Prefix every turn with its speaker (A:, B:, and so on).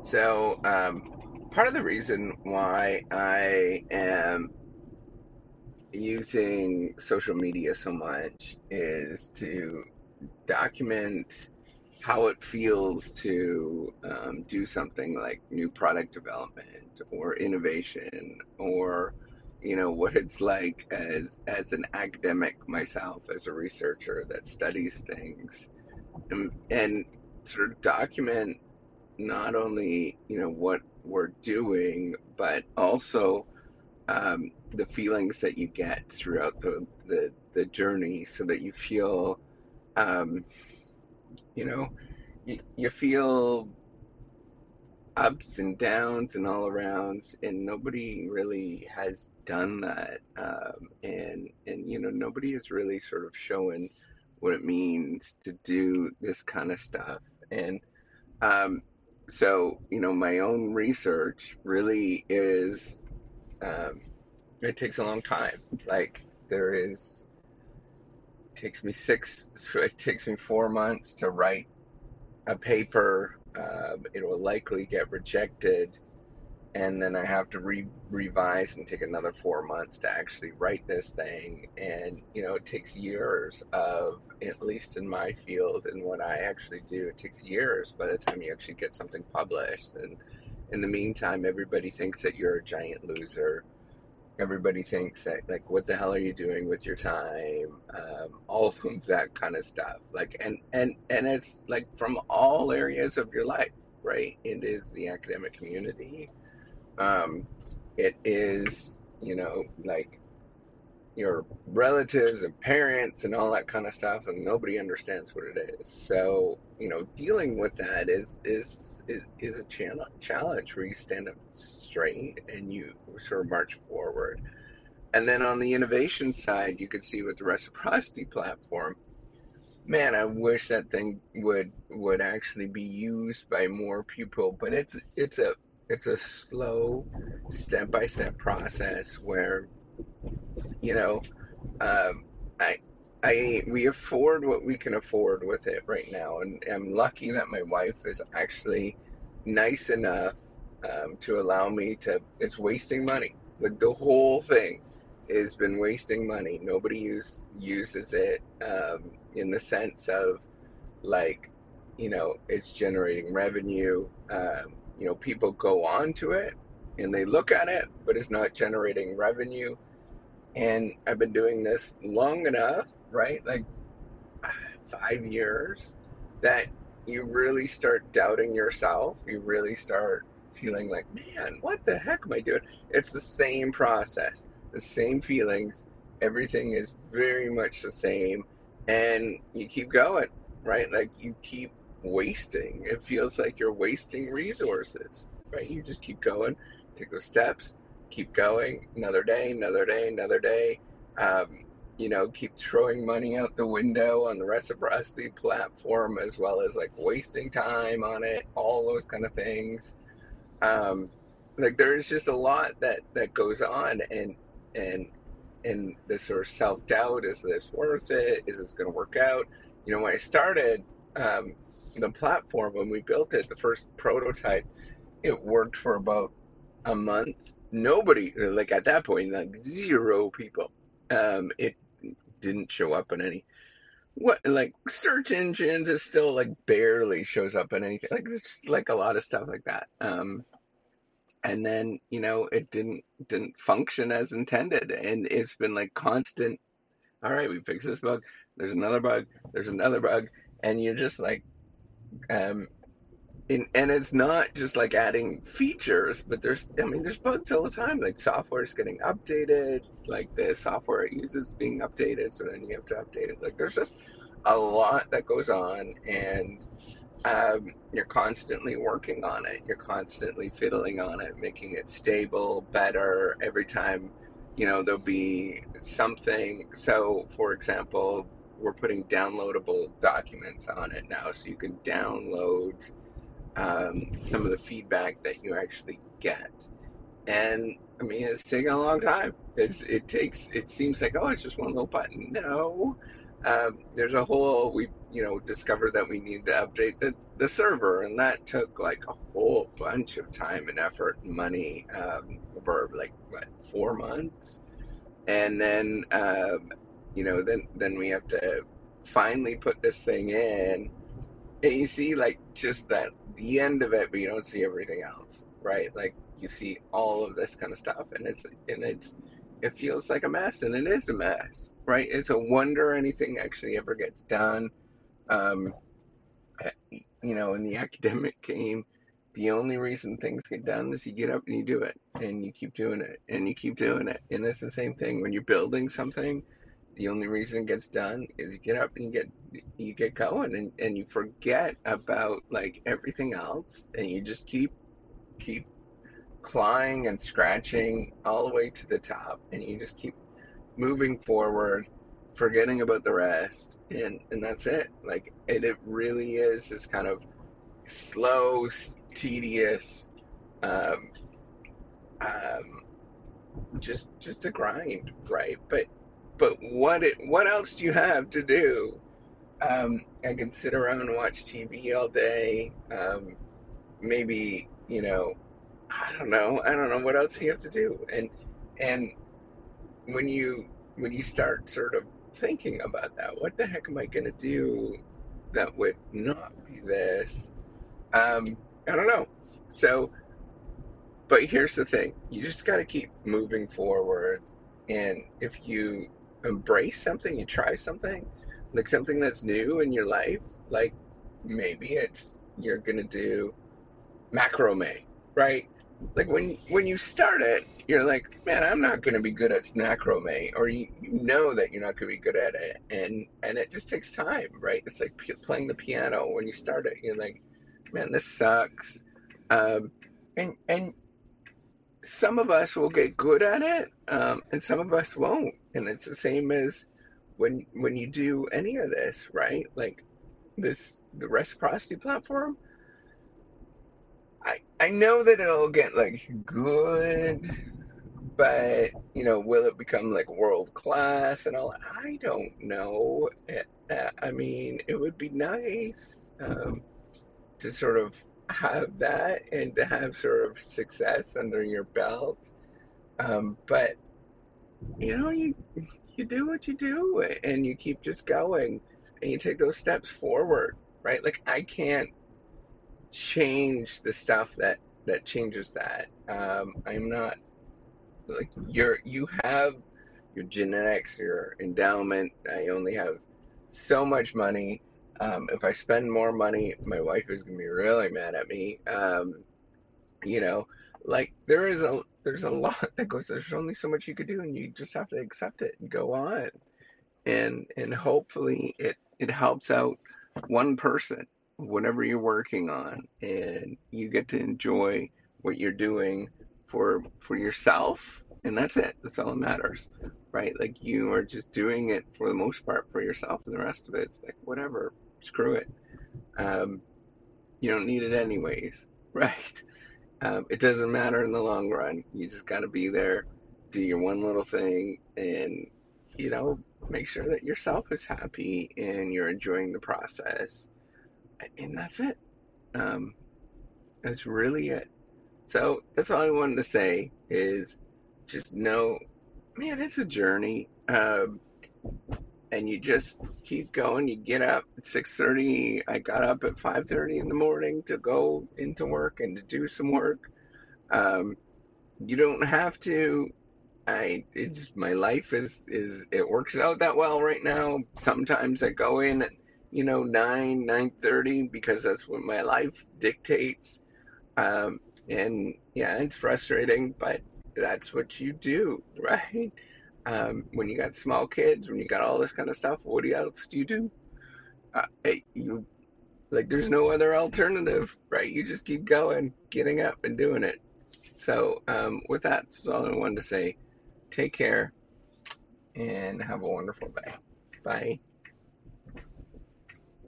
A: So, um, part of the reason why I am using social media so much is to document how it feels to um, do something like new product development or innovation or you know what it's like as as an academic myself as a researcher that studies things. And, and sort of document not only you know what we're doing but also um, the feelings that you get throughout the, the the journey so that you feel um, you know you, you feel ups and downs and all arounds and nobody really has done that um, and and you know nobody is really sort of showing what it means to do this kind of stuff. And um, so you know my own research really is um, it takes a long time. Like there is it takes me six it takes me four months to write a paper. Um, it will likely get rejected and then I have to re- revise and take another four months to actually write this thing. And you know, it takes years of, at least in my field and what I actually do, it takes years by the time you actually get something published. And in the meantime, everybody thinks that you're a giant loser. Everybody thinks that like what the hell are you doing with your time? Um, all of that kind of stuff. Like and and and it's like from all areas of your life right? It is the academic community um, it is you know like your relatives and parents and all that kind of stuff and nobody understands what it is. So you know dealing with that is is is, is a challenge where you stand up straight and you sort of march forward. And then on the innovation side you can see with the reciprocity platform man i wish that thing would would actually be used by more people but it's it's a it's a slow step by step process where you know, um, I, I, we afford what we can afford with it right now, and I'm lucky that my wife is actually nice enough um, to allow me to. It's wasting money. Like the whole thing has been wasting money. Nobody use, uses it um, in the sense of like, you know, it's generating revenue. Um, you know, people go on to it and they look at it, but it's not generating revenue and I've been doing this long enough, right? Like five years, that you really start doubting yourself. You really start feeling like, man, what the heck am I doing? It's the same process, the same feelings. Everything is very much the same. And you keep going, right? Like you keep wasting. It feels like you're wasting resources, right? You just keep going, take those steps, keep going another day, another day, another day. Um, you know, keep throwing money out the window on the reciprocity platform as well as like wasting time on it, all those kind of things. Um, like there's just a lot that that goes on and and and this sort of self doubt is this worth it? Is this going to work out? You know, when I started um, the platform when we built it, the first prototype, it worked for about a month. Nobody like at that point like zero people um it didn't show up in any what like search engines it still like barely shows up in anything like it's like a lot of stuff like that um and then you know it didn't didn't function as intended and it's been like constant all right we fix this bug. There's another bug. There's another bug and you're just like um and, and it's not just like adding features, but there's, I mean, there's bugs all the time. Like software is getting updated, like the software it uses being updated, so then you have to update it. Like there's just a lot that goes on, and um, you're constantly working on it. You're constantly fiddling on it, making it stable, better. Every time, you know, there'll be something. So, for example, we're putting downloadable documents on it now, so you can download um, some of the feedback that you actually get. And I mean, it's taken a long time. It's, it takes. It seems like oh, it's just one little button. No, um, there's a whole. We you know, discovered that we need to update the, the server, and that took like a whole bunch of time and effort and money um, over like what four months, and then um, you know, then then we have to finally put this thing in, and you see like just that the end of it, but you don't see everything else, right? Like you see all of this kind of stuff, and it's and it's it feels like a mess, and it is a mess, right? It's a wonder anything actually ever gets done. Um, you know, in the academic game, the only reason things get done is you get up and you do it, and you keep doing it, and you keep doing it, and it's the same thing when you're building something. The only reason it gets done is you get up and you get you get going, and, and you forget about like everything else, and you just keep keep clawing and scratching all the way to the top, and you just keep moving forward, forgetting about the rest, and and that's it. Like it, it really is this kind of slow, tedious, um, um, just just a grind, right? But but what it, what else do you have to do? Um, I can sit around and watch TV all day. Um, maybe you know I don't know. I don't know what else you have to do. And and when you when you start sort of thinking about that, what the heck am I going to do that would not be this? Um, I don't know. So, but here's the thing: you just got to keep moving forward. And if you embrace something, you try something, like something that's new in your life, like maybe it's you're to do macrame, right? like when when you start it, you're like, man, I'm not to be good at macrame, or you, you know that you're not to be good at it, and and it just takes time, right? It's like p- playing the piano. When you start it, you're like, man, this sucks, um, and and some of us will get good at it, um, and some of us won't, and it's the same as when when you do any of this, right? Like this the reciprocity platform I I know that it'll get like good, but you know, will it become like world class and all? I don't know. I mean, it would be nice um, to sort of have that and to have sort of success under your belt. Um, but you know, you you do what you do and you keep just going and you take those steps forward, right? Like I can't change the stuff that that changes that. Um, I'm not like you're you have your genetics, your endowment. I only have so much money. Um, if I spend more money, my wife is gonna be really mad at me. Um, you know, like there is a there's a lot that goes. There's only so much you could do, and you just have to accept it and go on. And and hopefully it it helps out one person whatever you're working on and you get to enjoy what you're doing for for yourself and that's it that's all that matters right like you are just doing it for the most part for yourself and the rest of it, it's like whatever screw it um, you don't need it anyways right um, it doesn't matter in the long run you just got to be there do your one little thing and you know make sure that yourself is happy and you're enjoying the process and that's it. Um, that's really it. So that's all I wanted to say is just know, man, it's a journey. Um, and you just keep going. You get up at 6:30. I got up at 5:30 in the morning to go into work and to do some work. Um, you don't have to. I it's my life is is it works out that well right now. Sometimes I go in at you know, 9, 9.30 because that's what my life dictates. Um, and yeah, it's frustrating, but that's what you do, right? Um, when you got small kids, when you got all this kind of stuff, what else do you do? Uh, you like, there's no other alternative, right? You just keep going, getting up and doing it. So, um, with that, that's all I wanted to say. Take care and have a wonderful day. Bye.